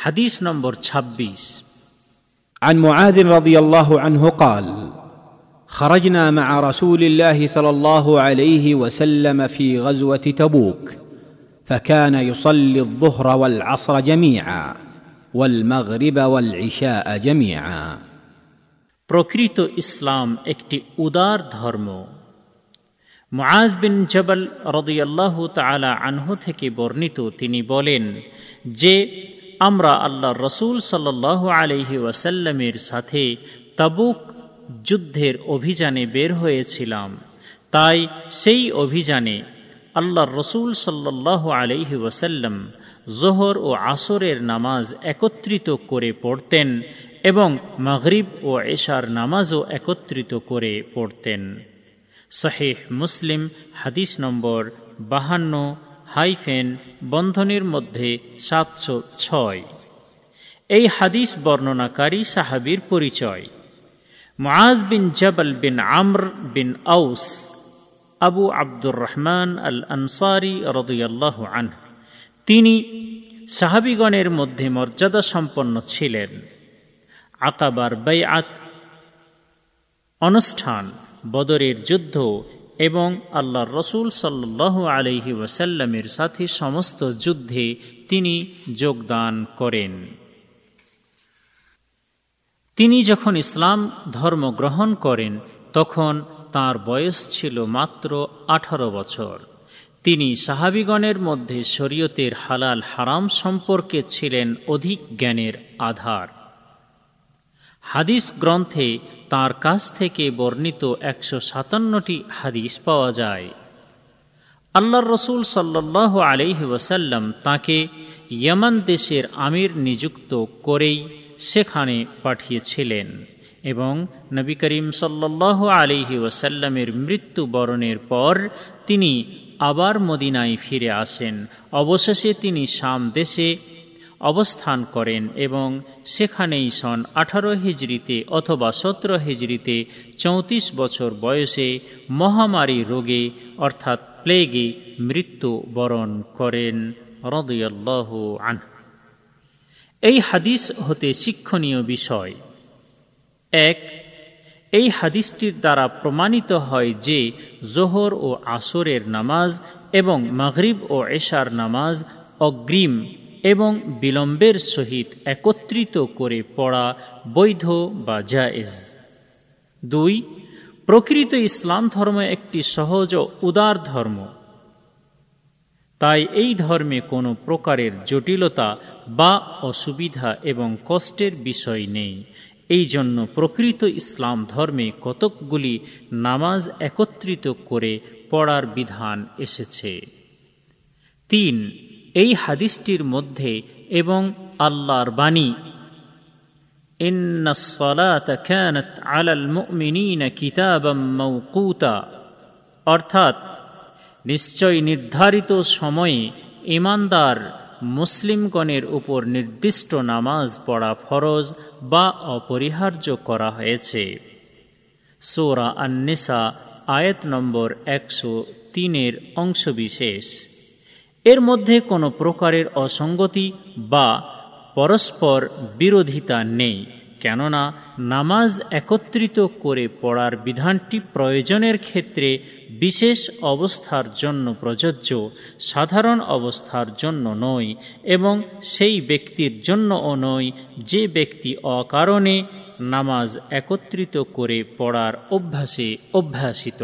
হাদিস নম্বর ২৬ عن معاذ رضي الله عنه قال خرجنا مع رسول الله صلى الله عليه وسلم في غزوه تبوك فكان يصلي الظهر والعصر جميعا والمغرب والعشاء جميعا প্রকৃত ইসলাম একটি উদার ধর্ম মুআজ বিন জবল রদিয়াল্লাহ তালা আনহু থেকে বর্ণিত তিনি বলেন যে আমরা আল্লাহ রসুল সাল্লাহ আলহি ওয়াসাল্লামের সাথে তাবুক যুদ্ধের অভিযানে বের হয়েছিলাম। তাই সেই অভিযানে আল্লাহ রসুল সাল্লাহ আলহি ওয়াসাল্লাম জোহর ও আসরের নামাজ একত্রিত করে পড়তেন এবং মাগরিব ও এশার নামাজও একত্রিত করে পড়তেন। শাহেহ মুসলিম হাদিস নম্বর বাহান্ন হাইফেন বন্ধনের মধ্যে সাতশো ছয়। এই হাদিস বর্ণনাকারী সাহাবির পরিচয়। মুআজ বিন জবল বিন আমর বিন আউস, আবু আব্দুর রহমান আল আনসারি রদুয়াল্লাহ আন তিনি সাহাবিগণের মধ্যে মর্যাদা সম্পন্ন ছিলেন। আকাবার বেআত অনুষ্ঠান, বদরের যুদ্ধ এবং আল্লাহ রসুল সাল্লাহ আলহি ওয়াসাল্লামের সাথে সমস্ত যুদ্ধে তিনি যোগদান করেন। তিনি যখন ইসলাম ধর্ম গ্রহণ করেন, তখন তার বয়স ছিল মাত্র আঠারো বছর। তিনি সাহাবিগণের মধ্যে শরীয়তের হালাল হারাম সম্পর্কে ছিলেন অধিক জ্ঞানের আধার। হাদিস গ্রন্থে তার কাছ থেকে বর্ণিত একশো সাতান্নটি হাদিস পাওয়া যায়। আল্লাহ রসুল সাল্লাহ আলহি ওয়াসাল্লাম তাকে ইয়মান দেশের আমির নিযুক্ত করেই সেখানে পাঠিয়েছিলেন এবং নবী করিম সাল্লাহ আলিহি ওয়াসাল্লামের মৃত্যুবরণের পর তিনি আবার মদিনায় ফিরে আসেন। অবশেষে তিনি শাম দেশে অবস্থান করেন এবং সেখানেই সন আঠারো হিজড়িতে অথবা সতেরো হিজড়িতে চৌত্রিশ বছর বয়সে মহামারী রোগে, অর্থাৎ প্লেগে মৃত্যু বরণ করেন রদয়াল্লাহ আন এই হাদিস হতে শিক্ষণীয় বিষয়। এক, এই হাদিসটির দ্বারা প্রমাণিত হয় যে জোহর ও আসরের নামাজ এবং মাগরিব ও এশার নামাজ অগ্রিম এবং বিলম্বের সহিত একত্রিত করে পড়া বৈধ বা জায়েজ। দুই, প্রকৃত ইসলাম ধর্ম একটি সহজ উদার ধর্ম। তাই এই ধর্মে কোনো প্রকারের জটিলতা বা অসুবিধা এবং কষ্টের বিষয় নেই। এই জন্য প্রকৃত ইসলাম ধর্মে কতকগুলি নামাজ একত্রিত করে পড়ার বিধান এসেছে। তিন এই হাদিসটির মধ্যে এবং আল্লাহর বাণী অর্থাৎ নিশ্চয় নির্ধারিত সময়ে ইমানদার মুসলিমগণের উপর নির্দিষ্ট নামাজ পড়া ফরজ বা অপরিহার্য করা হয়েছে। সোরা আন্নেসা, আয়াত নম্বর একশো তিনের অংশবিশেষ। এর মধ্যে কোনো প্রকারের অসঙ্গতি বা পরস্পর বিরোধিতা নেই, কেননা নামাজ একত্রিত করে পড়ার বিধানটি প্রয়োজনের ক্ষেত্রে বিশেষ অবস্থার জন্য প্রযোজ্য, সাধারণ অবস্থার জন্য নয় এবং সেই ব্যক্তির জন্যও নয় যে ব্যক্তি অকারণে নামাজ একত্রিত করে পড়ার অভ্যাসে অভ্যাসিত।